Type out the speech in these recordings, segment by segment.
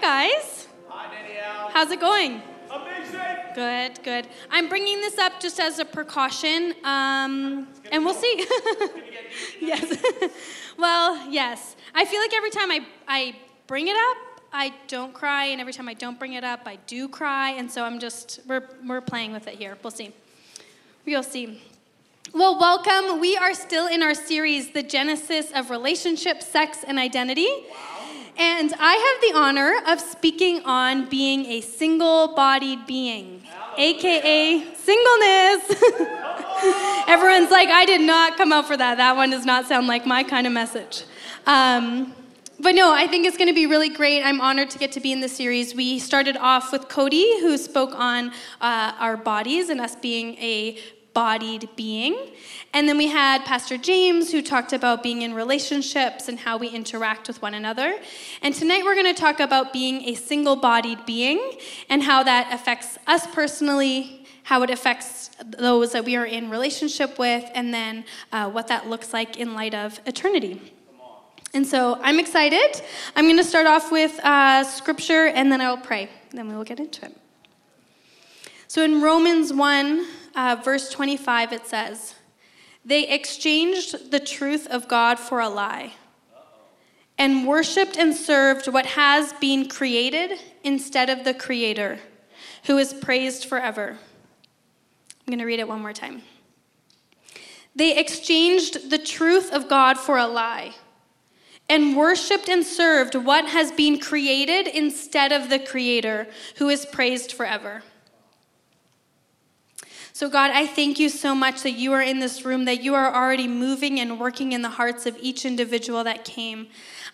guys. Hi, Danielle. How's it going? Amazing. Good, good. I'm bringing this up just as a precaution, um, and we'll see. yes. well, yes. I feel like every time I, I bring it up, I don't cry, and every time I don't bring it up, I do cry, and so I'm just, we're, we're playing with it here. We'll see. We'll see. Well, welcome. We are still in our series, The Genesis of Relationship, Sex, and Identity. And I have the honor of speaking on being a single bodied being, aka singleness. Everyone's like, I did not come out for that. That one does not sound like my kind of message. Um, but no, I think it's going to be really great. I'm honored to get to be in the series. We started off with Cody, who spoke on uh, our bodies and us being a bodied being. And then we had Pastor James, who talked about being in relationships and how we interact with one another. And tonight we're going to talk about being a single bodied being and how that affects us personally, how it affects those that we are in relationship with, and then uh, what that looks like in light of eternity. And so I'm excited. I'm going to start off with uh, scripture and then I will pray. Then we will get into it. So in Romans 1, uh, verse 25, it says, They exchanged the truth of God for a lie and worshiped and served what has been created instead of the Creator, who is praised forever. I'm going to read it one more time. They exchanged the truth of God for a lie and worshiped and served what has been created instead of the Creator, who is praised forever. So, God, I thank you so much that you are in this room, that you are already moving and working in the hearts of each individual that came.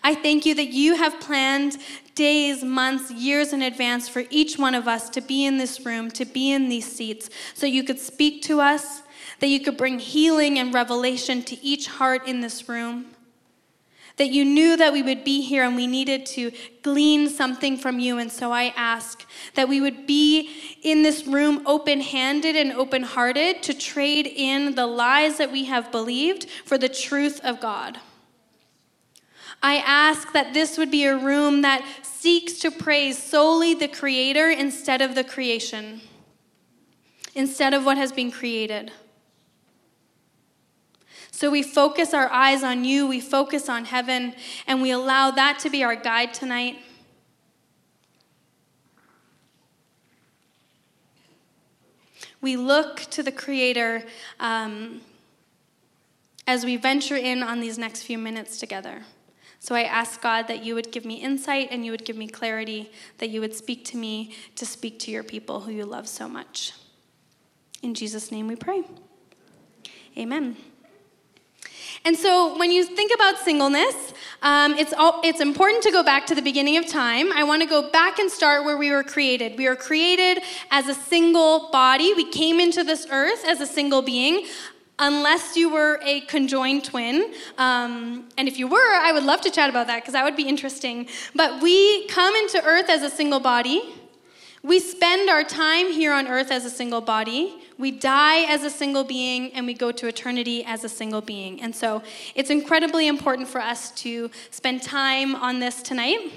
I thank you that you have planned days, months, years in advance for each one of us to be in this room, to be in these seats, so you could speak to us, that you could bring healing and revelation to each heart in this room that you knew that we would be here and we needed to glean something from you. And so I ask that we would be in this room open handed and open hearted to trade in the lies that we have believed for the truth of God. I ask that this would be a room that seeks to praise solely the Creator instead of the creation, instead of what has been created. So we focus our eyes on you, we focus on heaven, and we allow that to be our guide tonight. We look to the Creator um, as we venture in on these next few minutes together. So I ask God that you would give me insight and you would give me clarity, that you would speak to me to speak to your people who you love so much. In Jesus' name we pray. Amen. And so when you think about singleness, um, it's, all, it's important to go back to the beginning of time. I want to go back and start where we were created. We were created as a single body. We came into this earth as a single being unless you were a conjoined twin. Um, and if you were, I would love to chat about that because that would be interesting. But we come into earth as a single body. We spend our time here on earth as a single body. We die as a single being and we go to eternity as a single being. And so it's incredibly important for us to spend time on this tonight.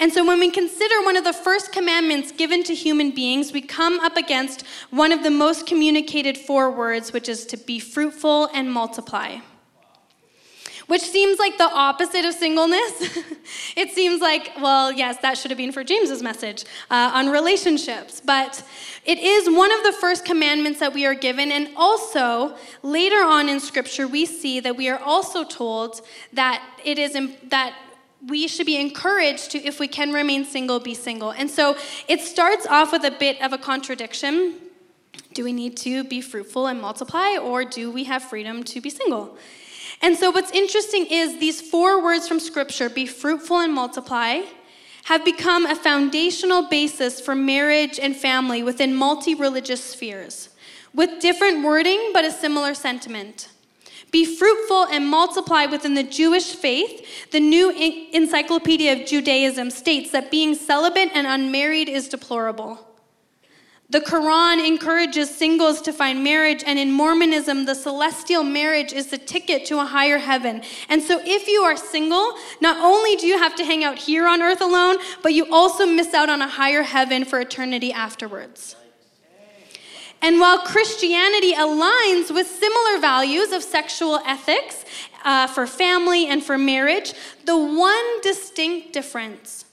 And so, when we consider one of the first commandments given to human beings, we come up against one of the most communicated four words, which is to be fruitful and multiply which seems like the opposite of singleness. it seems like, well, yes, that should have been for James's message uh, on relationships, but it is one of the first commandments that we are given, and also later on in Scripture, we see that we are also told that it is that we should be encouraged to, if we can remain single, be single. And so it starts off with a bit of a contradiction. Do we need to be fruitful and multiply, or do we have freedom to be single? And so, what's interesting is these four words from Scripture be fruitful and multiply have become a foundational basis for marriage and family within multi religious spheres, with different wording but a similar sentiment. Be fruitful and multiply within the Jewish faith. The New Encyclopedia of Judaism states that being celibate and unmarried is deplorable. The Quran encourages singles to find marriage, and in Mormonism, the celestial marriage is the ticket to a higher heaven. And so, if you are single, not only do you have to hang out here on earth alone, but you also miss out on a higher heaven for eternity afterwards. And while Christianity aligns with similar values of sexual ethics uh, for family and for marriage, the one distinct difference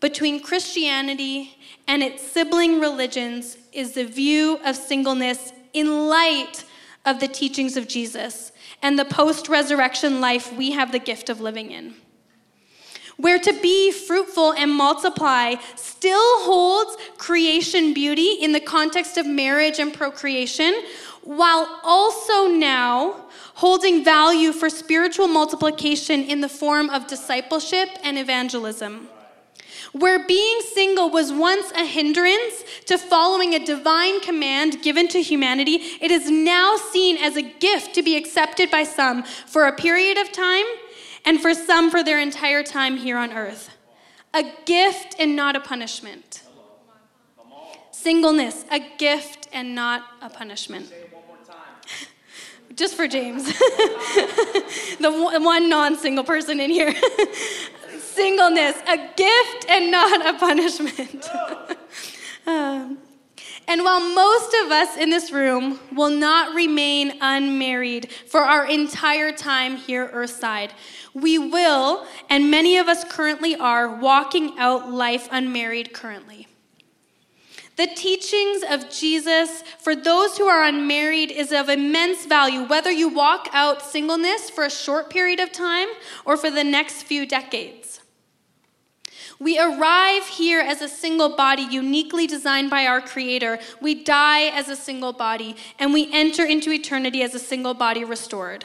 between Christianity and its sibling religions is the view of singleness in light of the teachings of Jesus and the post resurrection life we have the gift of living in. Where to be fruitful and multiply still holds creation beauty in the context of marriage and procreation, while also now holding value for spiritual multiplication in the form of discipleship and evangelism. Where being single was once a hindrance to following a divine command given to humanity, it is now seen as a gift to be accepted by some for a period of time and for some for their entire time here on earth. A gift and not a punishment. Singleness, a gift and not a punishment. Just for James, the one non single person in here. singleness, a gift and not a punishment. um, and while most of us in this room will not remain unmarried for our entire time here earthside, we will, and many of us currently are, walking out life unmarried currently. The teachings of Jesus for those who are unmarried is of immense value, whether you walk out singleness for a short period of time or for the next few decades. We arrive here as a single body, uniquely designed by our Creator. We die as a single body, and we enter into eternity as a single body restored.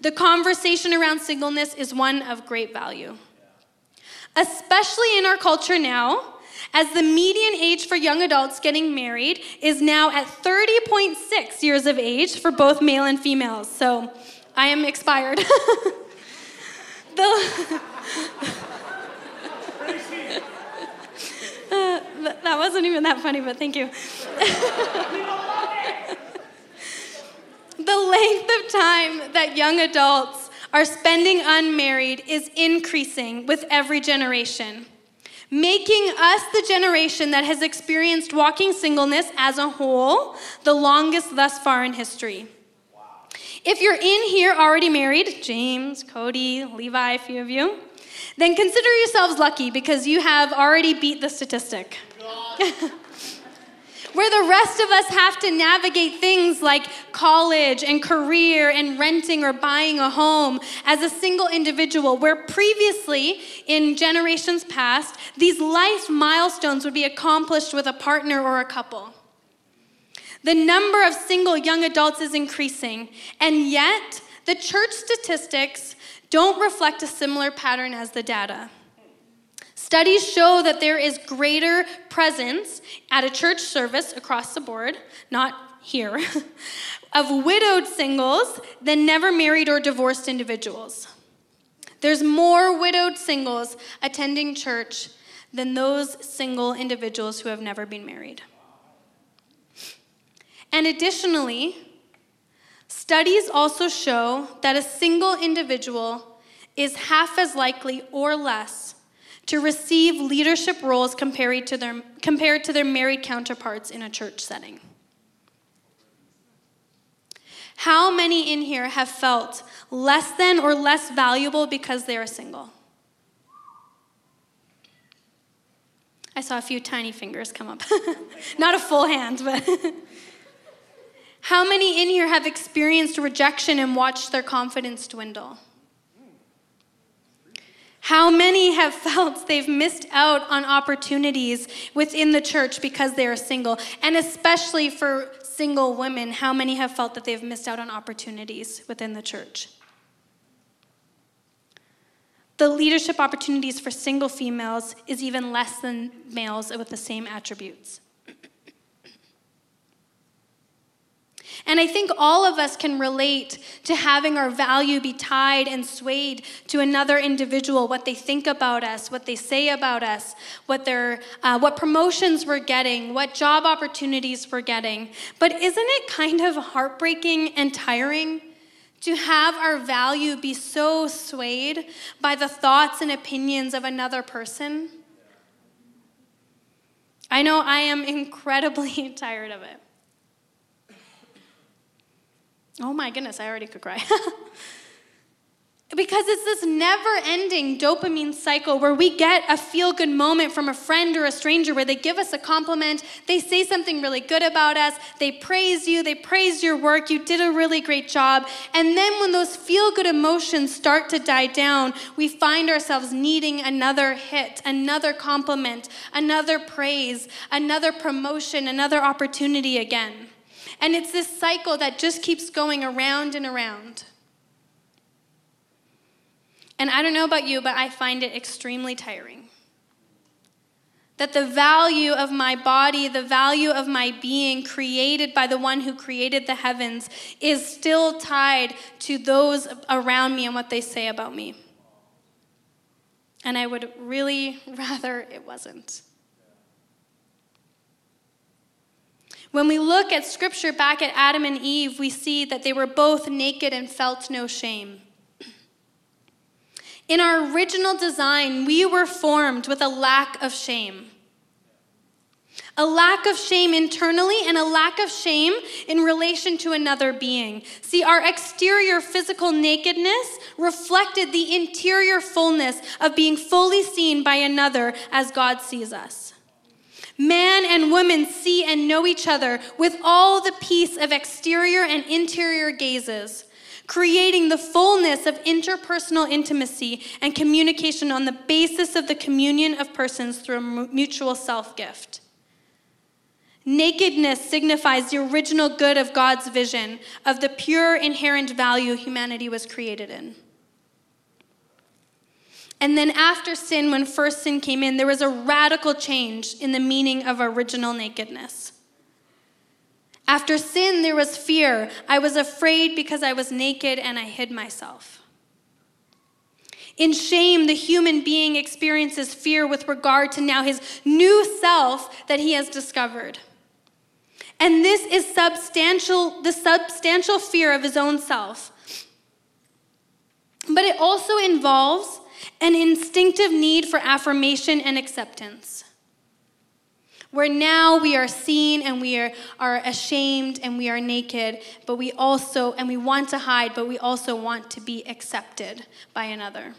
The conversation around singleness is one of great value. Especially in our culture now, as the median age for young adults getting married is now at 30.6 years of age for both male and females. So I am expired. the uh, that wasn't even that funny, but thank you. the length of time that young adults are spending unmarried is increasing with every generation, making us the generation that has experienced walking singleness as a whole the longest thus far in history. If you're in here already married, James, Cody, Levi, a few of you, then consider yourselves lucky because you have already beat the statistic. Where the rest of us have to navigate things like college and career and renting or buying a home as a single individual, where previously, in generations past, these life milestones would be accomplished with a partner or a couple. The number of single young adults is increasing, and yet the church statistics don't reflect a similar pattern as the data. Studies show that there is greater presence at a church service across the board, not here, of widowed singles than never married or divorced individuals. There's more widowed singles attending church than those single individuals who have never been married. And additionally, Studies also show that a single individual is half as likely or less to receive leadership roles compared to their, compared to their married counterparts in a church setting. How many in here have felt less than or less valuable because they are single? I saw a few tiny fingers come up. Not a full hand, but. How many in here have experienced rejection and watched their confidence dwindle? How many have felt they've missed out on opportunities within the church because they are single? And especially for single women, how many have felt that they've missed out on opportunities within the church? The leadership opportunities for single females is even less than males with the same attributes. And I think all of us can relate to having our value be tied and swayed to another individual, what they think about us, what they say about us, what, their, uh, what promotions we're getting, what job opportunities we're getting. But isn't it kind of heartbreaking and tiring? To have our value be so swayed by the thoughts and opinions of another person? I know I am incredibly tired of it. Oh my goodness, I already could cry. because it's this never ending dopamine cycle where we get a feel good moment from a friend or a stranger where they give us a compliment, they say something really good about us, they praise you, they praise your work, you did a really great job. And then when those feel good emotions start to die down, we find ourselves needing another hit, another compliment, another praise, another promotion, another opportunity again. And it's this cycle that just keeps going around and around. And I don't know about you, but I find it extremely tiring. That the value of my body, the value of my being created by the one who created the heavens, is still tied to those around me and what they say about me. And I would really rather it wasn't. When we look at scripture back at Adam and Eve, we see that they were both naked and felt no shame. In our original design, we were formed with a lack of shame. A lack of shame internally and a lack of shame in relation to another being. See, our exterior physical nakedness reflected the interior fullness of being fully seen by another as God sees us. Man and woman see and know each other with all the peace of exterior and interior gazes, creating the fullness of interpersonal intimacy and communication on the basis of the communion of persons through a mutual self gift. Nakedness signifies the original good of God's vision of the pure inherent value humanity was created in. And then after sin, when first sin came in, there was a radical change in the meaning of original nakedness. After sin, there was fear. I was afraid because I was naked and I hid myself. In shame, the human being experiences fear with regard to now his new self that he has discovered. And this is substantial, the substantial fear of his own self. But it also involves an instinctive need for affirmation and acceptance. Where now we are seen and we are, are ashamed and we are naked, but we also, and we want to hide, but we also want to be accepted by another.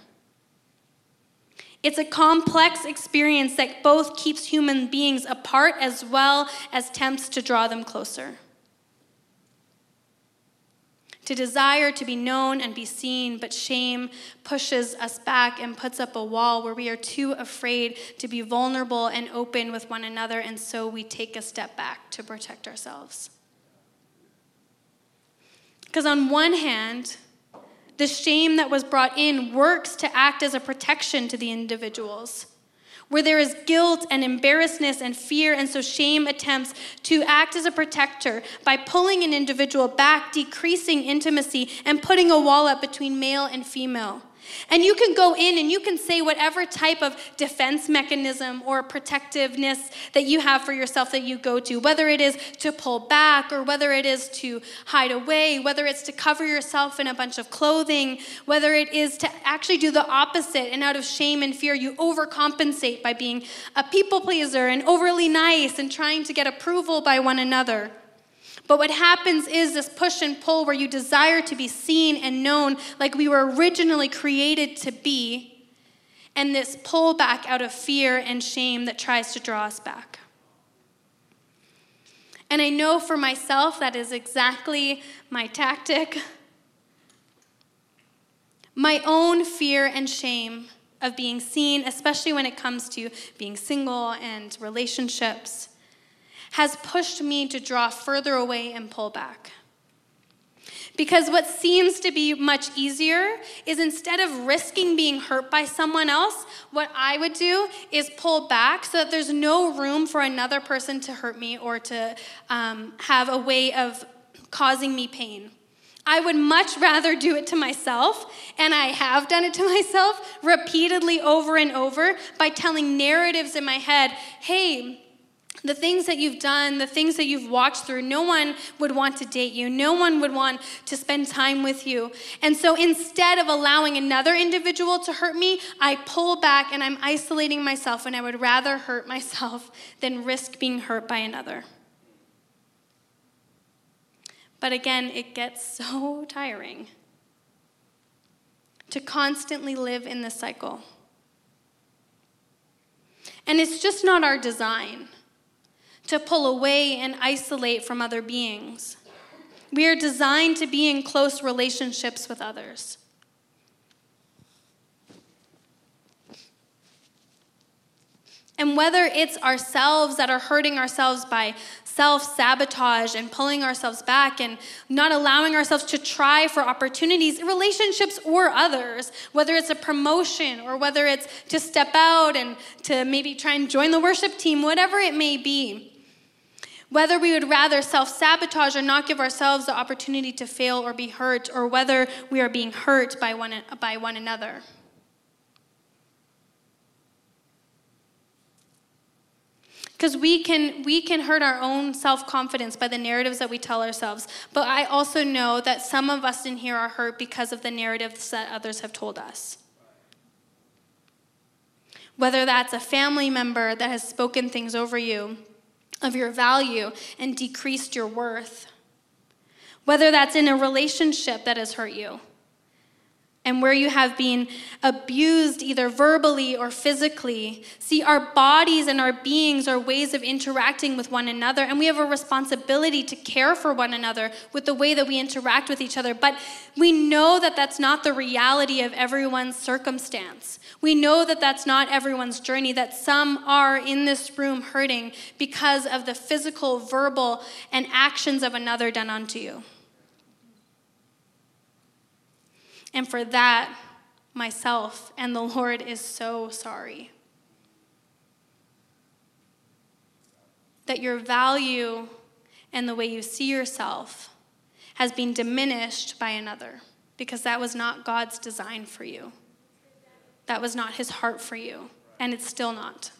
It's a complex experience that both keeps human beings apart as well as tempts to draw them closer to desire to be known and be seen, but shame pushes us back and puts up a wall where we are too afraid to be vulnerable and open with one another, and so we take a step back to protect ourselves. Because, on one hand, the shame that was brought in works to act as a protection to the individuals where there is guilt and embarrassness and fear, and so shame attempts to act as a protector by pulling an individual back, decreasing intimacy, and putting a wall up between male and female. And you can go in and you can say whatever type of defense mechanism or protectiveness that you have for yourself that you go to, whether it is to pull back or whether it is to hide away, whether it's to cover yourself in a bunch of clothing, whether it is to actually do the opposite and out of shame and fear, you overcompensate by being a people pleaser and overly nice and trying to get approval by one another. But what happens is this push and pull where you desire to be seen and known like we were originally created to be, and this pullback out of fear and shame that tries to draw us back. And I know for myself that is exactly my tactic. My own fear and shame of being seen, especially when it comes to being single and relationships has pushed me to draw further away and pull back. Because what seems to be much easier is instead of risking being hurt by someone else, what I would do is pull back so that there's no room for another person to hurt me or to um, have a way of causing me pain. I would much rather do it to myself, and I have done it to myself repeatedly over and over by telling narratives in my head hey, the things that you've done, the things that you've walked through, no one would want to date you. No one would want to spend time with you. And so instead of allowing another individual to hurt me, I pull back and I'm isolating myself, and I would rather hurt myself than risk being hurt by another. But again, it gets so tiring to constantly live in this cycle. And it's just not our design to pull away and isolate from other beings. We are designed to be in close relationships with others. And whether it's ourselves that are hurting ourselves by self sabotage and pulling ourselves back and not allowing ourselves to try for opportunities, relationships or others, whether it's a promotion or whether it's to step out and to maybe try and join the worship team, whatever it may be. Whether we would rather self sabotage or not give ourselves the opportunity to fail or be hurt, or whether we are being hurt by one, by one another. because we can we can hurt our own self-confidence by the narratives that we tell ourselves but i also know that some of us in here are hurt because of the narratives that others have told us whether that's a family member that has spoken things over you of your value and decreased your worth. Whether that's in a relationship that has hurt you and where you have been abused either verbally or physically. See, our bodies and our beings are ways of interacting with one another, and we have a responsibility to care for one another with the way that we interact with each other. But we know that that's not the reality of everyone's circumstance. We know that that's not everyone's journey, that some are in this room hurting because of the physical, verbal, and actions of another done unto you. And for that, myself and the Lord is so sorry. That your value and the way you see yourself has been diminished by another because that was not God's design for you. That was not his heart for you, and it's still not.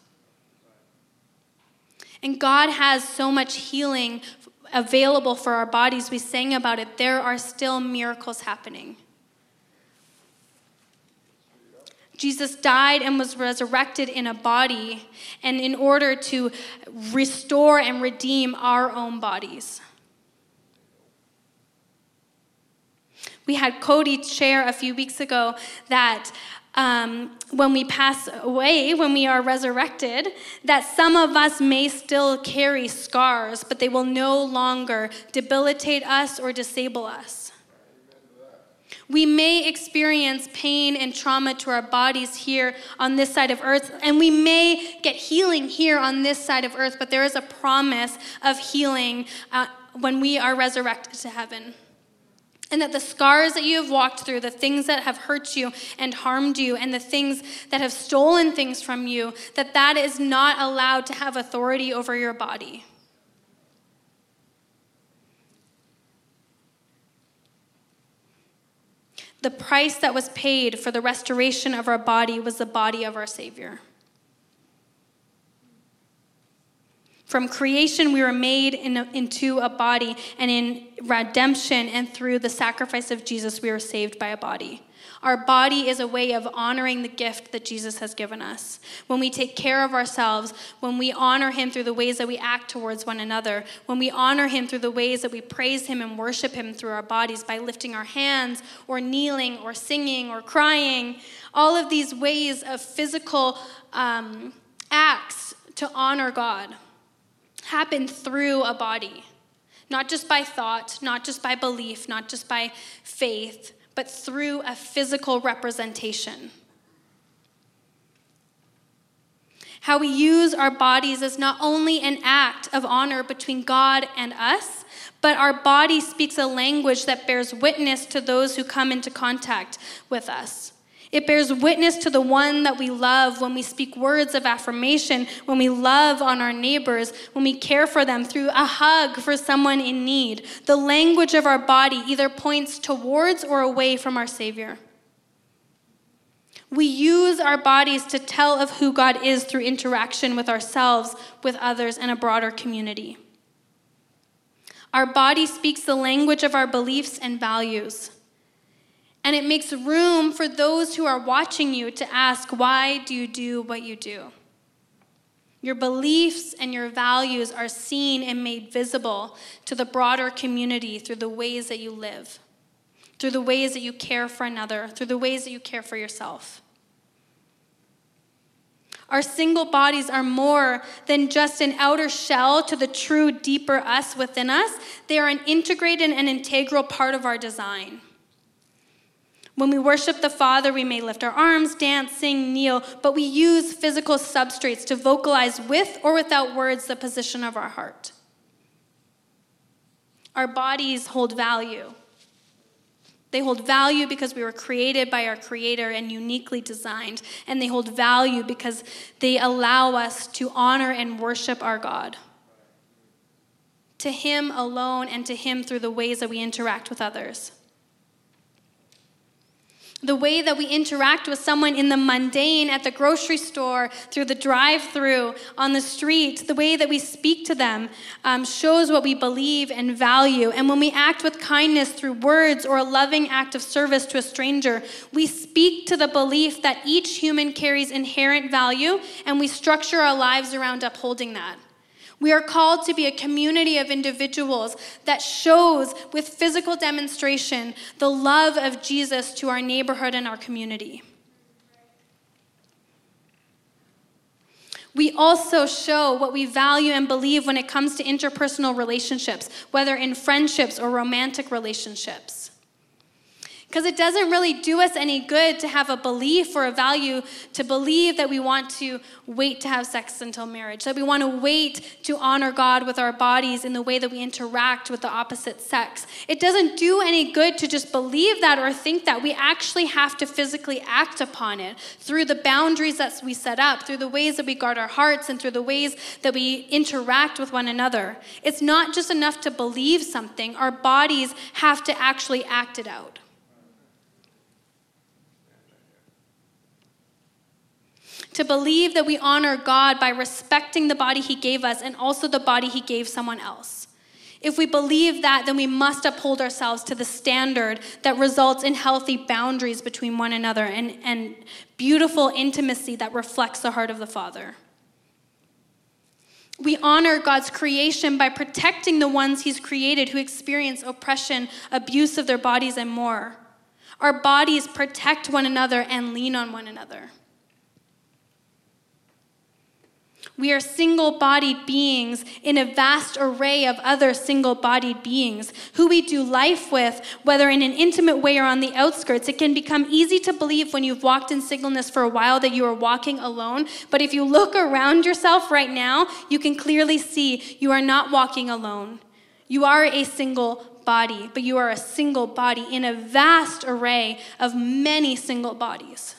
And God has so much healing available for our bodies. We sang about it. There are still miracles happening. Jesus died and was resurrected in a body, and in order to restore and redeem our own bodies. We had Cody share a few weeks ago that um, when we pass away, when we are resurrected, that some of us may still carry scars, but they will no longer debilitate us or disable us. We may experience pain and trauma to our bodies here on this side of earth, and we may get healing here on this side of earth, but there is a promise of healing uh, when we are resurrected to heaven. And that the scars that you have walked through, the things that have hurt you and harmed you, and the things that have stolen things from you, that that is not allowed to have authority over your body. The price that was paid for the restoration of our body was the body of our Savior. From creation, we were made in a, into a body, and in redemption and through the sacrifice of Jesus, we were saved by a body. Our body is a way of honoring the gift that Jesus has given us. When we take care of ourselves, when we honor Him through the ways that we act towards one another, when we honor Him through the ways that we praise Him and worship Him through our bodies by lifting our hands or kneeling or singing or crying, all of these ways of physical um, acts to honor God happen through a body. Not just by thought, not just by belief, not just by faith, but through a physical representation. How we use our bodies is not only an act of honor between God and us, but our body speaks a language that bears witness to those who come into contact with us. It bears witness to the one that we love when we speak words of affirmation, when we love on our neighbors, when we care for them through a hug for someone in need. The language of our body either points towards or away from our Savior. We use our bodies to tell of who God is through interaction with ourselves, with others, and a broader community. Our body speaks the language of our beliefs and values. And it makes room for those who are watching you to ask, why do you do what you do? Your beliefs and your values are seen and made visible to the broader community through the ways that you live, through the ways that you care for another, through the ways that you care for yourself. Our single bodies are more than just an outer shell to the true, deeper us within us. They are an integrated and integral part of our design. When we worship the Father, we may lift our arms, dance, sing, kneel, but we use physical substrates to vocalize with or without words the position of our heart. Our bodies hold value. They hold value because we were created by our Creator and uniquely designed. And they hold value because they allow us to honor and worship our God. To Him alone and to Him through the ways that we interact with others the way that we interact with someone in the mundane at the grocery store, through the drive through, on the street, the way that we speak to them um, shows what we believe and value. And when we act with kindness through words or a loving act of service to a stranger, we speak to the belief that each human carries inherent value and we structure our lives around upholding that. We are called to be a community of individuals that shows with physical demonstration the love of Jesus to our neighborhood and our community. We also show what we value and believe when it comes to interpersonal relationships, whether in friendships or romantic relationships. Because it doesn't really do us any good to have a belief or a value to believe that we want to wait to have sex until marriage, that we want to wait to honor God with our bodies in the way that we interact with the opposite sex. It doesn't do any good to just believe that or think that. We actually have to physically act upon it through the boundaries that we set up, through the ways that we guard our hearts, and through the ways that we interact with one another. It's not just enough to believe something, our bodies have to actually act it out. To believe that we honor God by respecting the body He gave us and also the body He gave someone else. If we believe that, then we must uphold ourselves to the standard that results in healthy boundaries between one another and, and beautiful intimacy that reflects the heart of the Father. We honor God's creation by protecting the ones He's created who experience oppression, abuse of their bodies, and more. Our bodies protect one another and lean on one another. We are single bodied beings in a vast array of other single bodied beings who we do life with, whether in an intimate way or on the outskirts. It can become easy to believe when you've walked in singleness for a while that you are walking alone. But if you look around yourself right now, you can clearly see you are not walking alone. You are a single body, but you are a single body in a vast array of many single bodies.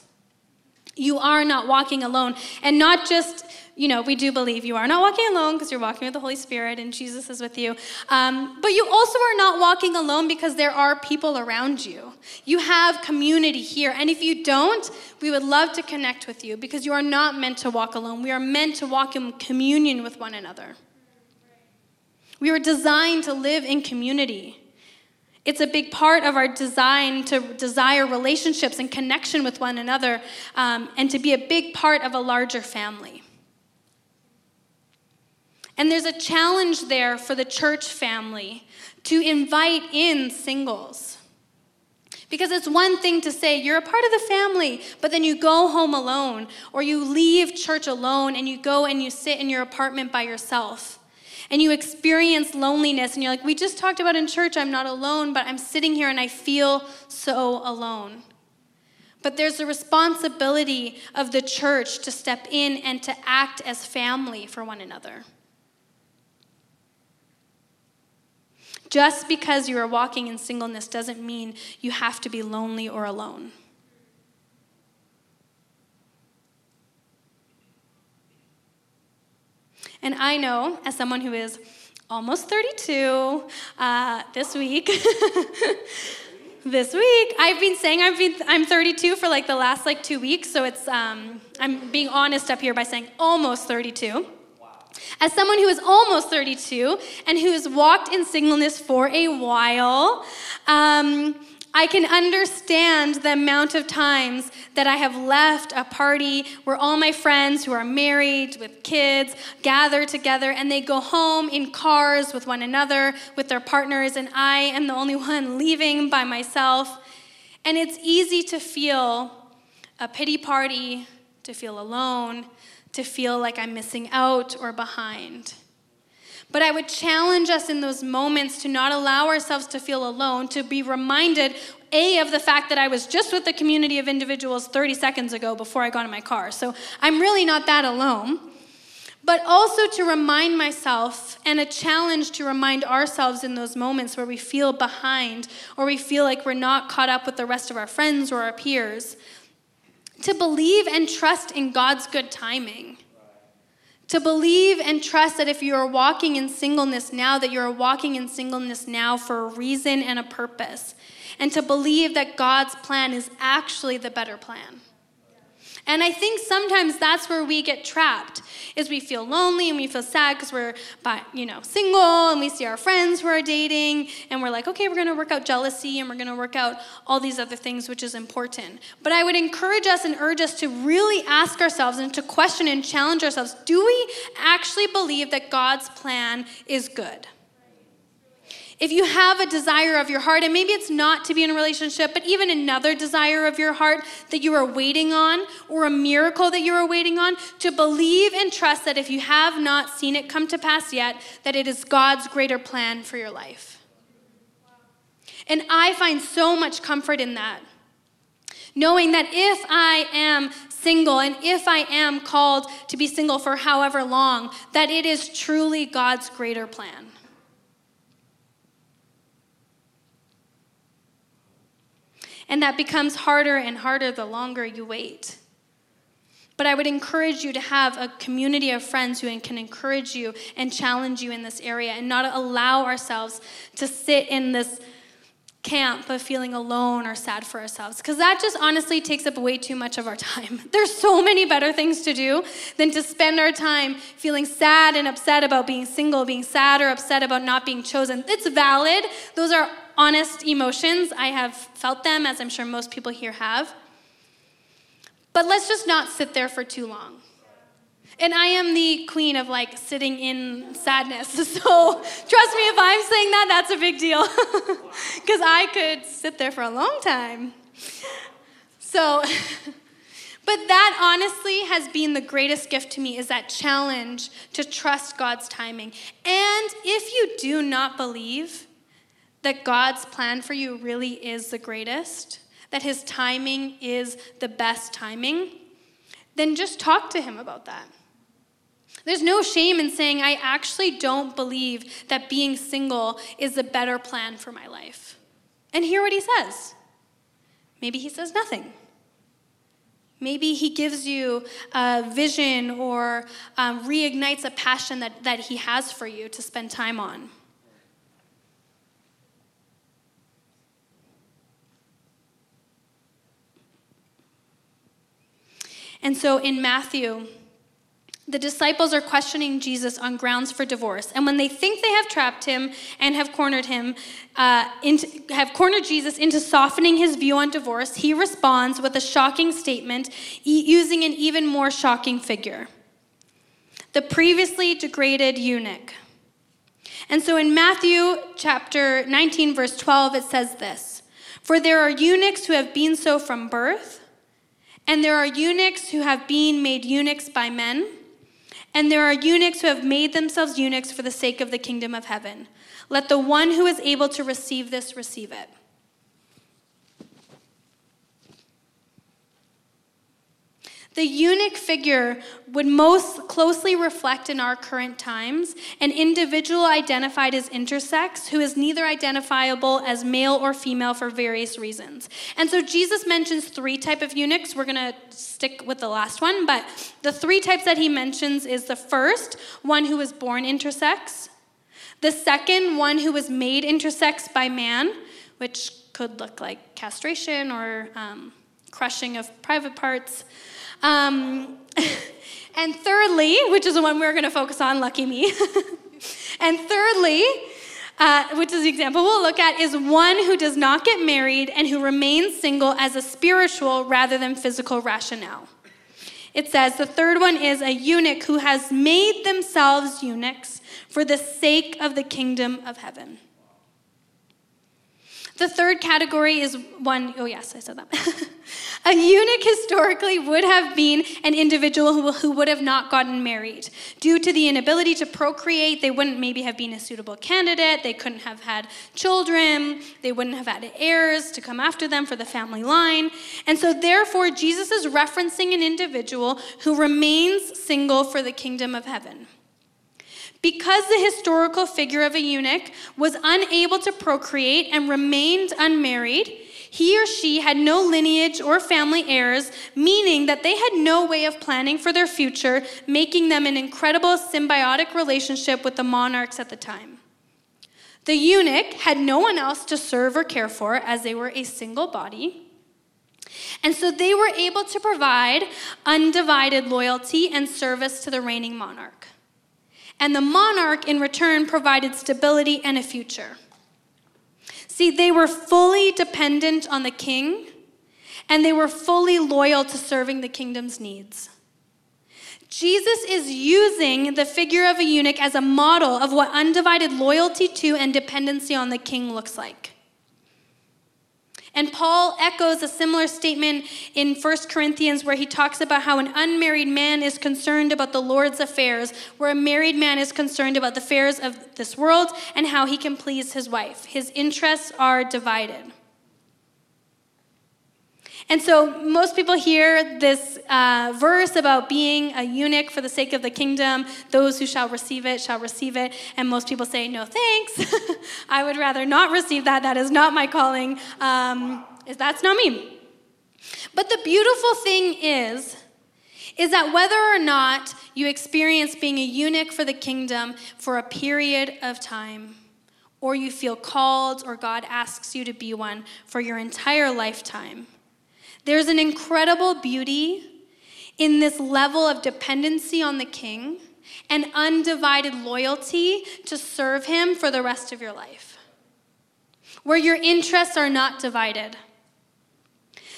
You are not walking alone. And not just you know, we do believe you are not walking alone because you're walking with the Holy Spirit and Jesus is with you. Um, but you also are not walking alone because there are people around you. You have community here. And if you don't, we would love to connect with you because you are not meant to walk alone. We are meant to walk in communion with one another. We were designed to live in community. It's a big part of our design to desire relationships and connection with one another um, and to be a big part of a larger family. And there's a challenge there for the church family to invite in singles. Because it's one thing to say you're a part of the family, but then you go home alone, or you leave church alone and you go and you sit in your apartment by yourself. And you experience loneliness, and you're like, We just talked about in church, I'm not alone, but I'm sitting here and I feel so alone. But there's a responsibility of the church to step in and to act as family for one another. Just because you are walking in singleness doesn't mean you have to be lonely or alone. And I know, as someone who is almost 32 uh, this week, this week I've been saying I've been, I'm 32 for like the last like two weeks, so it's um, I'm being honest up here by saying almost 32. As someone who is almost 32 and who has walked in singleness for a while, um, I can understand the amount of times that I have left a party where all my friends who are married with kids gather together and they go home in cars with one another, with their partners, and I am the only one leaving by myself. And it's easy to feel a pity party, to feel alone, to feel like I'm missing out or behind. But I would challenge us in those moments to not allow ourselves to feel alone, to be reminded, A, of the fact that I was just with a community of individuals 30 seconds ago before I got in my car. So I'm really not that alone. But also to remind myself, and a challenge to remind ourselves in those moments where we feel behind or we feel like we're not caught up with the rest of our friends or our peers, to believe and trust in God's good timing. To believe and trust that if you are walking in singleness now, that you are walking in singleness now for a reason and a purpose. And to believe that God's plan is actually the better plan. And I think sometimes that's where we get trapped is we feel lonely and we feel sad because we're you know single and we see our friends who are dating and we're like, okay, we're gonna work out jealousy and we're gonna work out all these other things, which is important. But I would encourage us and urge us to really ask ourselves and to question and challenge ourselves, do we actually believe that God's plan is good? If you have a desire of your heart, and maybe it's not to be in a relationship, but even another desire of your heart that you are waiting on, or a miracle that you are waiting on, to believe and trust that if you have not seen it come to pass yet, that it is God's greater plan for your life. And I find so much comfort in that. Knowing that if I am single and if I am called to be single for however long, that it is truly God's greater plan. And that becomes harder and harder the longer you wait. But I would encourage you to have a community of friends who can encourage you and challenge you in this area and not allow ourselves to sit in this camp of feeling alone or sad for ourselves because that just honestly takes up way too much of our time. There's so many better things to do than to spend our time feeling sad and upset about being single, being sad or upset about not being chosen. It's valid. Those are honest emotions. I have felt them, as I'm sure most people here have. But let's just not sit there for too long. And I am the queen of like sitting in sadness. So trust me, if I'm saying that, that's a big deal. Because I could sit there for a long time. So, but that honestly has been the greatest gift to me is that challenge to trust God's timing. And if you do not believe, that God's plan for you really is the greatest, that His timing is the best timing, then just talk to Him about that. There's no shame in saying, I actually don't believe that being single is the better plan for my life. And hear what He says. Maybe He says nothing. Maybe he gives you a vision or um, reignites a passion that, that he has for you to spend time on. And so in Matthew, the disciples are questioning Jesus on grounds for divorce. And when they think they have trapped him and have cornered him, uh, into, have cornered Jesus into softening his view on divorce, he responds with a shocking statement using an even more shocking figure the previously degraded eunuch. And so in Matthew chapter 19, verse 12, it says this For there are eunuchs who have been so from birth and there are eunuchs who have been made eunuchs by men. And there are eunuchs who have made themselves eunuchs for the sake of the kingdom of heaven. Let the one who is able to receive this receive it. The eunuch figure would most closely reflect in our current times an individual identified as intersex who is neither identifiable as male or female for various reasons. And so Jesus mentions three type of eunuchs. We're going to stick with the last one, but the three types that he mentions is the first, one who was born intersex, the second, one who was made intersex by man, which could look like castration or um, crushing of private parts. Um, and thirdly, which is the one we're going to focus on, lucky me. and thirdly, uh, which is the example we'll look at, is one who does not get married and who remains single as a spiritual rather than physical rationale. It says the third one is a eunuch who has made themselves eunuchs for the sake of the kingdom of heaven. The third category is one, oh yes, I said that. a eunuch historically would have been an individual who, who would have not gotten married. Due to the inability to procreate, they wouldn't maybe have been a suitable candidate, they couldn't have had children, they wouldn't have had heirs to come after them for the family line. And so, therefore, Jesus is referencing an individual who remains single for the kingdom of heaven. Because the historical figure of a eunuch was unable to procreate and remained unmarried, he or she had no lineage or family heirs, meaning that they had no way of planning for their future, making them an incredible symbiotic relationship with the monarchs at the time. The eunuch had no one else to serve or care for as they were a single body. And so they were able to provide undivided loyalty and service to the reigning monarch and the monarch in return provided stability and a future. See, they were fully dependent on the king, and they were fully loyal to serving the kingdom's needs. Jesus is using the figure of a eunuch as a model of what undivided loyalty to and dependency on the king looks like. And Paul echoes a similar statement in 1 Corinthians where he talks about how an unmarried man is concerned about the Lord's affairs, where a married man is concerned about the affairs of this world and how he can please his wife. His interests are divided. And so most people hear this uh, verse about being a eunuch for the sake of the kingdom. Those who shall receive it shall receive it. And most people say, no thanks. I would rather not receive that. That is not my calling. Um, that's not me. But the beautiful thing is, is that whether or not you experience being a eunuch for the kingdom for a period of time, or you feel called, or God asks you to be one for your entire lifetime, there's an incredible beauty in this level of dependency on the king and undivided loyalty to serve him for the rest of your life, where your interests are not divided.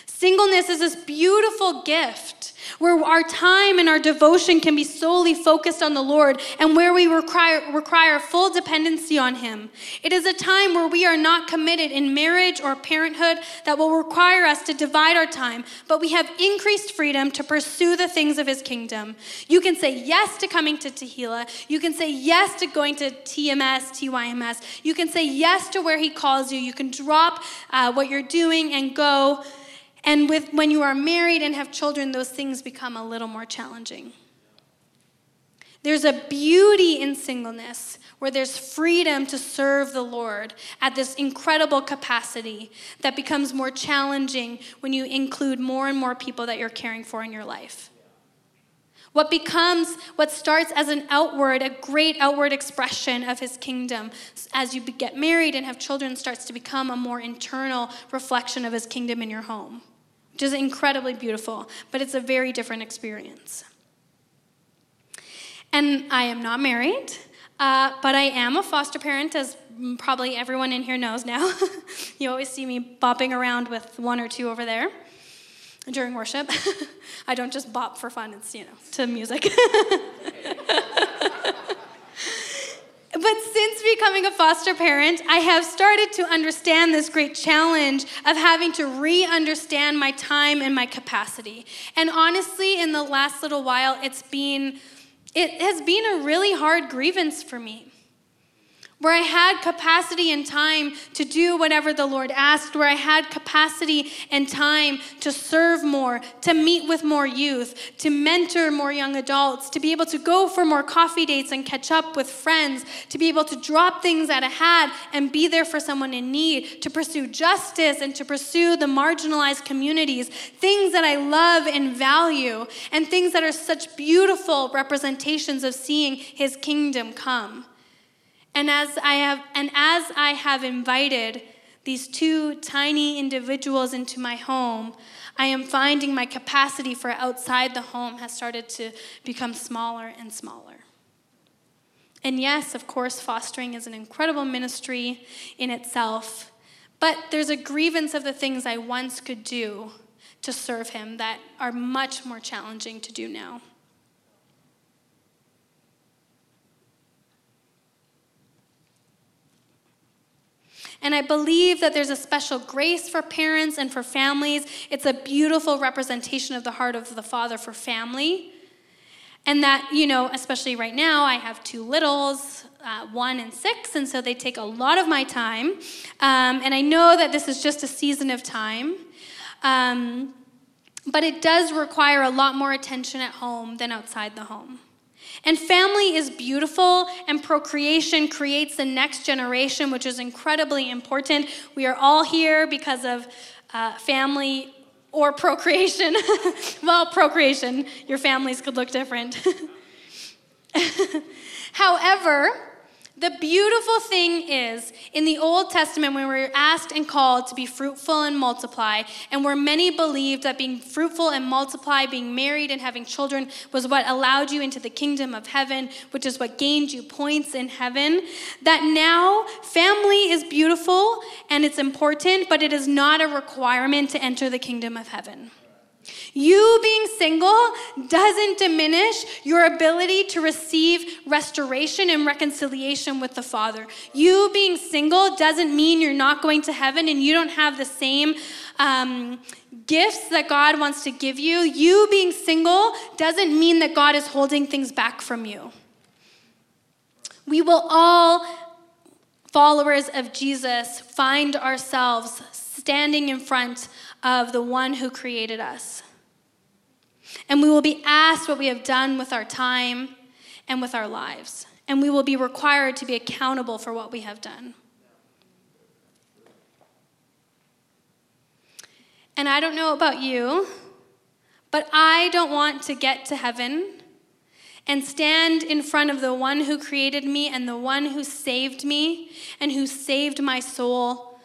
Singleness is this beautiful gift where our time and our devotion can be solely focused on the Lord and where we require, require full dependency on Him. It is a time where we are not committed in marriage or parenthood that will require us to divide our time, but we have increased freedom to pursue the things of His kingdom. You can say yes to coming to Tehillah. You can say yes to going to TMS, TYMS. You can say yes to where He calls you. You can drop uh, what you're doing and go and with, when you are married and have children, those things become a little more challenging. There's a beauty in singleness where there's freedom to serve the Lord at this incredible capacity that becomes more challenging when you include more and more people that you're caring for in your life. What becomes, what starts as an outward, a great outward expression of his kingdom, as you get married and have children, starts to become a more internal reflection of his kingdom in your home is incredibly beautiful, but it's a very different experience. And I am not married, uh, but I am a foster parent, as probably everyone in here knows now. you always see me bopping around with one or two over there during worship. I don't just bop for fun, it's, you know, to music. But since becoming a foster parent, I have started to understand this great challenge of having to re understand my time and my capacity. And honestly, in the last little while, it's been, it has been a really hard grievance for me. Where I had capacity and time to do whatever the Lord asked, where I had capacity and time to serve more, to meet with more youth, to mentor more young adults, to be able to go for more coffee dates and catch up with friends, to be able to drop things at a hat and be there for someone in need, to pursue justice and to pursue the marginalized communities, things that I love and value, and things that are such beautiful representations of seeing His kingdom come. And as I have and as I have invited these two tiny individuals into my home, I am finding my capacity for outside the home has started to become smaller and smaller. And yes, of course, fostering is an incredible ministry in itself, but there's a grievance of the things I once could do to serve Him that are much more challenging to do now. And I believe that there's a special grace for parents and for families. It's a beautiful representation of the heart of the Father for family. And that, you know, especially right now, I have two littles, uh, one and six, and so they take a lot of my time. Um, and I know that this is just a season of time. Um, but it does require a lot more attention at home than outside the home. And family is beautiful, and procreation creates the next generation, which is incredibly important. We are all here because of uh, family or procreation. well, procreation, your families could look different. However, the beautiful thing is, in the Old Testament, when we were asked and called to be fruitful and multiply, and where many believed that being fruitful and multiply, being married and having children, was what allowed you into the kingdom of heaven, which is what gained you points in heaven, that now family is beautiful and it's important, but it is not a requirement to enter the kingdom of heaven. You being single doesn't diminish your ability to receive restoration and reconciliation with the Father. You being single doesn't mean you're not going to heaven and you don't have the same um, gifts that God wants to give you. You being single doesn't mean that God is holding things back from you. We will all, followers of Jesus, find ourselves standing in front of the one who created us. And we will be asked what we have done with our time and with our lives. And we will be required to be accountable for what we have done. And I don't know about you, but I don't want to get to heaven and stand in front of the one who created me and the one who saved me and who saved my soul.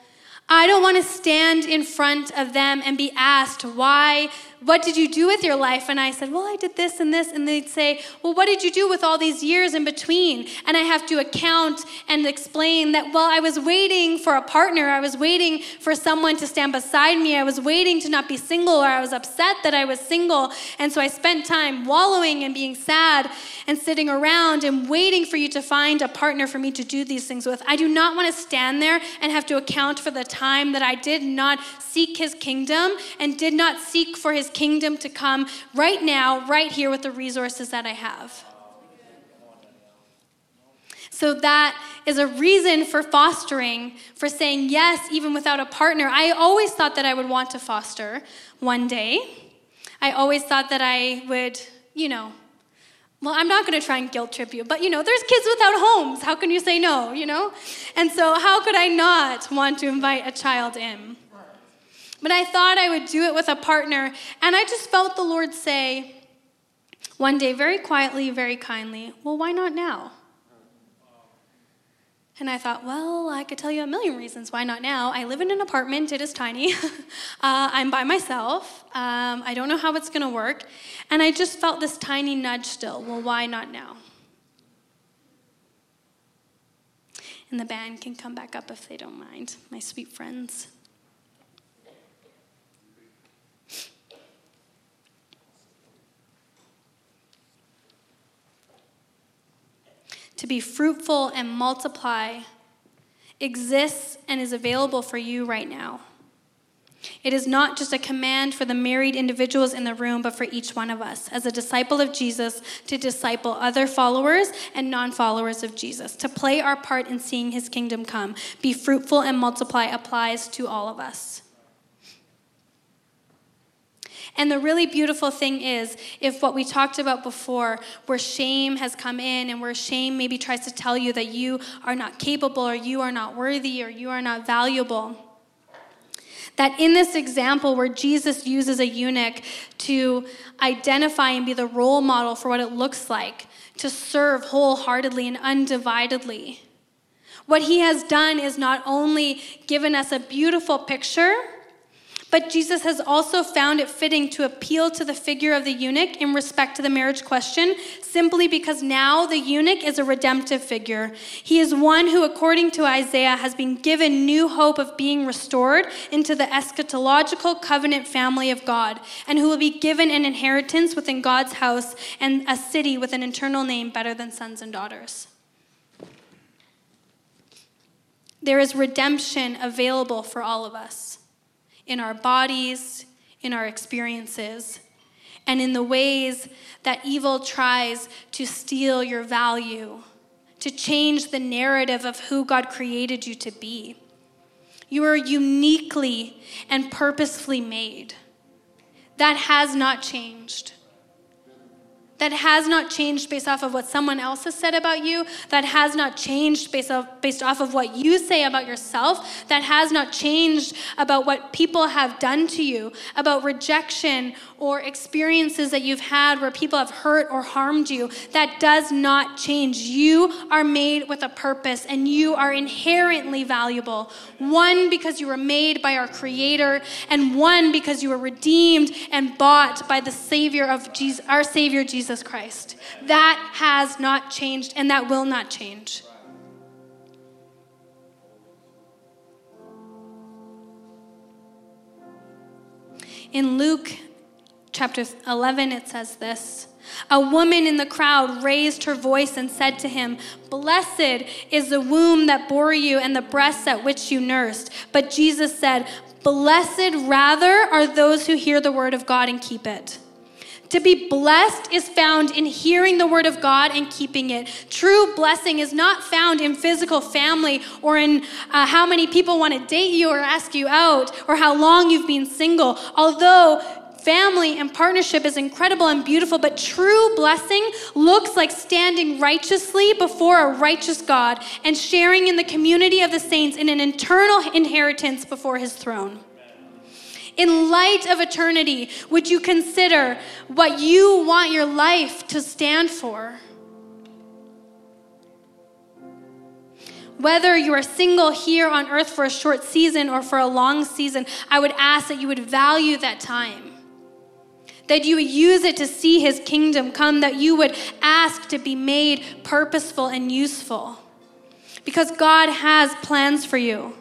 I don't want to stand in front of them and be asked why what did you do with your life? And I said, Well, I did this and this. And they'd say, Well, what did you do with all these years in between? And I have to account and explain that, well, I was waiting for a partner. I was waiting for someone to stand beside me. I was waiting to not be single, or I was upset that I was single. And so I spent time wallowing and being sad and sitting around and waiting for you to find a partner for me to do these things with. I do not want to stand there and have to account for the time that I did not seek his kingdom and did not seek for his kingdom to come right now, right here with the resources that I have. So that is a reason for fostering, for saying yes, even without a partner. I always thought that I would want to foster one day. I always thought that I would, you know, well, I'm not going to try and guilt trip you, but you know, there's kids without homes. How can you say no, you know? And so, how could I not want to invite a child in? But I thought I would do it with a partner, and I just felt the Lord say one day, very quietly, very kindly, Well, why not now? And I thought, well, I could tell you a million reasons why not now. I live in an apartment, it is tiny. uh, I'm by myself. Um, I don't know how it's going to work. And I just felt this tiny nudge still. Well, why not now? And the band can come back up if they don't mind, my sweet friends. To be fruitful and multiply exists and is available for you right now. It is not just a command for the married individuals in the room, but for each one of us as a disciple of Jesus to disciple other followers and non followers of Jesus, to play our part in seeing his kingdom come. Be fruitful and multiply applies to all of us. And the really beautiful thing is, if what we talked about before, where shame has come in and where shame maybe tries to tell you that you are not capable or you are not worthy or you are not valuable, that in this example where Jesus uses a eunuch to identify and be the role model for what it looks like to serve wholeheartedly and undividedly, what he has done is not only given us a beautiful picture but Jesus has also found it fitting to appeal to the figure of the eunuch in respect to the marriage question, simply because now the eunuch is a redemptive figure. He is one who, according to Isaiah, has been given new hope of being restored into the eschatological covenant family of God, and who will be given an inheritance within God's house and a city with an eternal name better than sons and daughters. There is redemption available for all of us in our bodies, in our experiences, and in the ways that evil tries to steal your value, to change the narrative of who God created you to be. You are uniquely and purposefully made. That has not changed that has not changed based off of what someone else has said about you, that has not changed based off, based off of what you say about yourself, that has not changed about what people have done to you, about rejection or experiences that you've had where people have hurt or harmed you, that does not change. You are made with a purpose and you are inherently valuable. One, because you were made by our Creator, and one, because you were redeemed and bought by the Savior of Jesus, our Savior Jesus Christ. That has not changed and that will not change. In Luke chapter 11, it says this A woman in the crowd raised her voice and said to him, Blessed is the womb that bore you and the breasts at which you nursed. But Jesus said, Blessed rather are those who hear the word of God and keep it. To be blessed is found in hearing the word of God and keeping it. True blessing is not found in physical family or in uh, how many people want to date you or ask you out or how long you've been single. Although family and partnership is incredible and beautiful, but true blessing looks like standing righteously before a righteous God and sharing in the community of the saints in an eternal inheritance before his throne. In light of eternity, would you consider what you want your life to stand for? Whether you are single here on earth for a short season or for a long season, I would ask that you would value that time that you would use it to see his kingdom come, that you would ask to be made purposeful and useful. Because God has plans for you.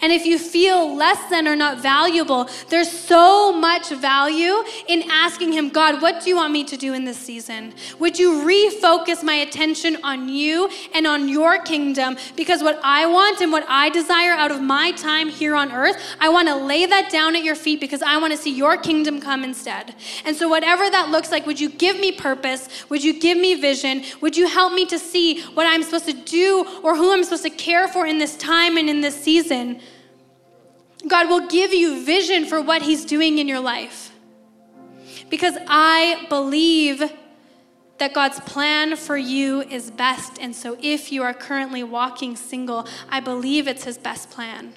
And if you feel less than or not valuable, there's so much value in asking Him, God, what do you want me to do in this season? Would you refocus my attention on you and on your kingdom? Because what I want and what I desire out of my time here on earth, I want to lay that down at your feet because I want to see your kingdom come instead. And so, whatever that looks like, would you give me purpose? Would you give me vision? Would you help me to see what I'm supposed to do or who I'm supposed to care for in this time and in this season? God will give you vision for what He's doing in your life. Because I believe that God's plan for you is best. And so if you are currently walking single, I believe it's His best plan.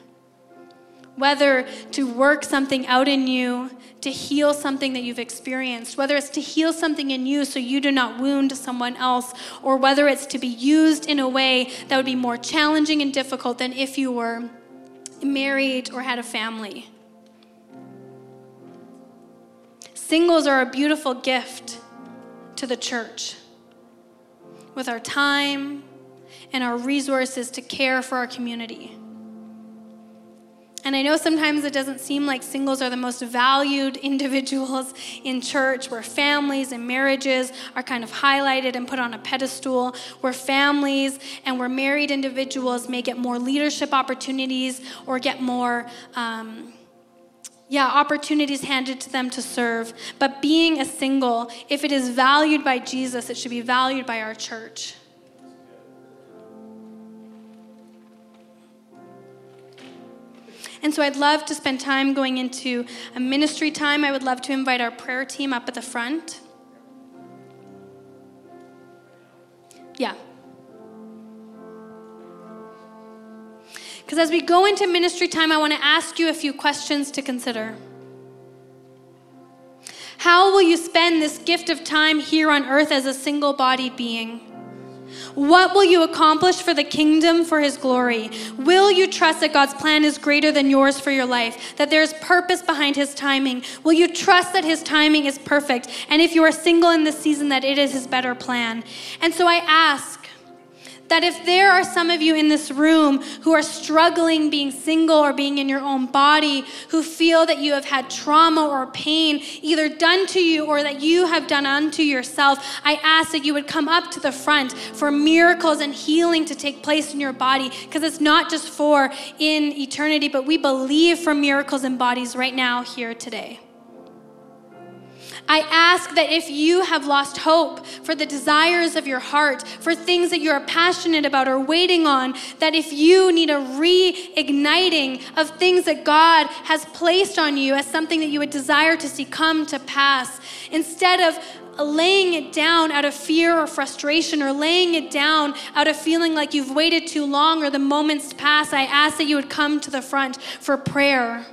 Whether to work something out in you, to heal something that you've experienced, whether it's to heal something in you so you do not wound someone else, or whether it's to be used in a way that would be more challenging and difficult than if you were married, or had a family. Singles are a beautiful gift to the church with our time and our resources to care for our community. And I know sometimes it doesn't seem like singles are the most valued individuals in church, where families and marriages are kind of highlighted and put on a pedestal, where families and where married individuals may get more leadership opportunities or get more. Um, yeah, opportunities handed to them to serve. But being a single, if it is valued by Jesus, it should be valued by our church. And so I'd love to spend time going into a ministry time. I would love to invite our prayer team up at the front. Yeah. Because as we go into ministry time, I want to ask you a few questions to consider. How will you spend this gift of time here on earth as a single bodied being? What will you accomplish for the kingdom for his glory? Will you trust that God's plan is greater than yours for your life? That there's purpose behind his timing? Will you trust that his timing is perfect? And if you are single in this season, that it is his better plan? And so I ask, that if there are some of you in this room who are struggling being single or being in your own body, who feel that you have had trauma or pain either done to you or that you have done unto yourself, I ask that you would come up to the front for miracles and healing to take place in your body because it's not just for in eternity, but we believe for miracles in bodies right now, here today. I ask that if you have lost hope for the desires of your heart, for things that you are passionate about or waiting on, that if you need a reigniting of things that God has placed on you as something that you would desire to see come to pass, instead of laying it down out of fear or frustration or laying it down out of feeling like you've waited too long or the moments pass, I ask that you would come to the front for prayer.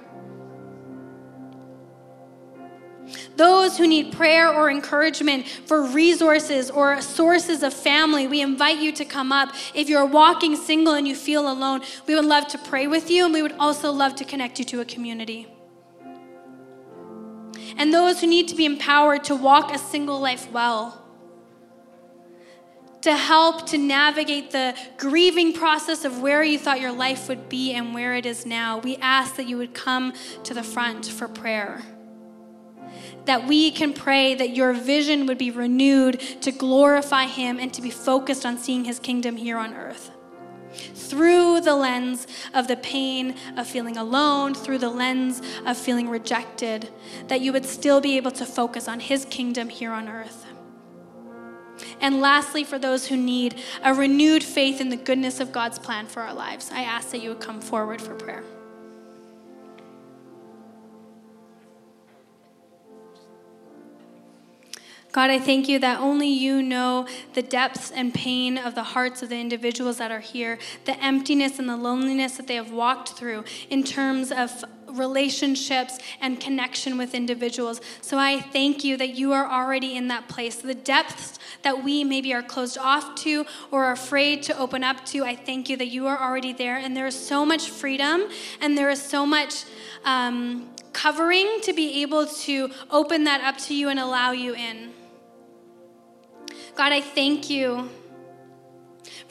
Those who need prayer or encouragement for resources or sources of family, we invite you to come up. If you're walking single and you feel alone, we would love to pray with you and we would also love to connect you to a community. And those who need to be empowered to walk a single life well to help to navigate the grieving process of where you thought your life would be and where it is now, we ask that you would come to the front for prayer that we can pray that your vision would be renewed to glorify Him and to be focused on seeing His kingdom here on earth. Through the lens of the pain of feeling alone, through the lens of feeling rejected, that you would still be able to focus on His kingdom here on earth. And lastly, for those who need a renewed faith in the goodness of God's plan for our lives, I ask that you would come forward for prayer. God, I thank you that only you know the depths and pain of the hearts of the individuals that are here, the emptiness and the loneliness that they have walked through in terms of relationships and connection with individuals. So I thank you that you are already in that place. The depths that we maybe are closed off to or are afraid to open up to, I thank you that you are already there. And there is so much freedom and there is so much. Um, covering to be able to open that up to you and allow you in. God, I thank you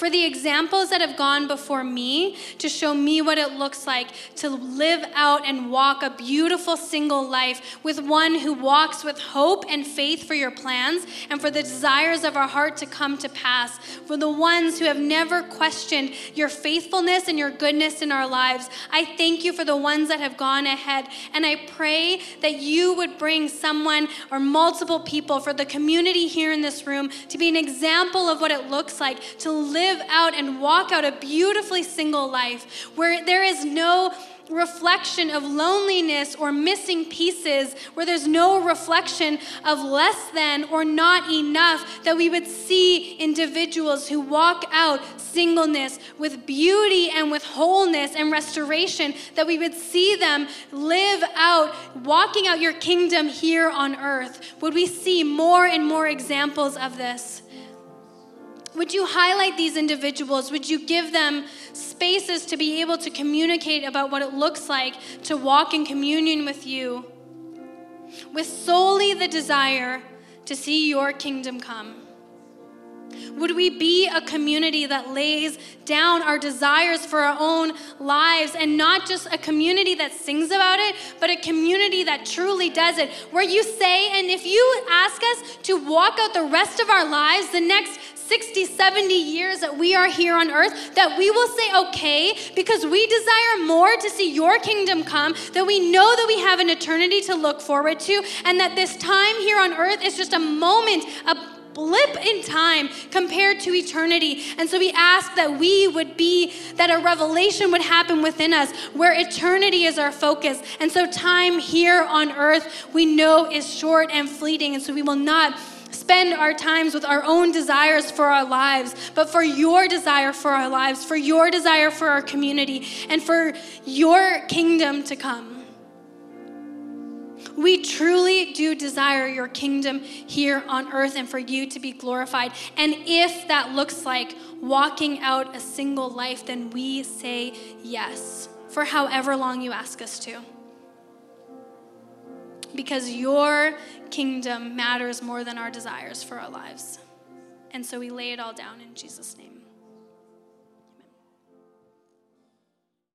for the examples that have gone before me to show me what it looks like to live out and walk a beautiful single life with one who walks with hope and faith for your plans and for the desires of our heart to come to pass. For the ones who have never questioned your faithfulness and your goodness in our lives, I thank you for the ones that have gone ahead. And I pray that you would bring someone or multiple people for the community here in this room to be an example of what it looks like to live live out and walk out a beautifully single life where there is no reflection of loneliness or missing pieces, where there's no reflection of less than or not enough, that we would see individuals who walk out singleness with beauty and with wholeness and restoration, that we would see them live out, walking out your kingdom here on earth. Would we see more and more examples of this? Would you highlight these individuals? Would you give them spaces to be able to communicate about what it looks like to walk in communion with you with solely the desire to see your kingdom come? Would we be a community that lays down our desires for our own lives and not just a community that sings about it, but a community that truly does it? Where you say, and if you ask us to walk out the rest of our lives, the next 60, 70 years that we are here on earth, that we will say, okay, because we desire more to see your kingdom come, that we know that we have an eternity to look forward to, and that this time here on earth is just a moment, a blip in time compared to eternity. And so we ask that we would be, that a revelation would happen within us where eternity is our focus. And so time here on earth we know is short and fleeting. And so we will not spend our times with our own desires for our lives, but for your desire for our lives, for your desire for our community, and for your kingdom to come. We truly do desire your kingdom here on earth and for you to be glorified. And if that looks like walking out a single life, then we say yes for however long you ask us to. Because your kingdom matters more than our desires for our lives. And so we lay it all down in Jesus' name.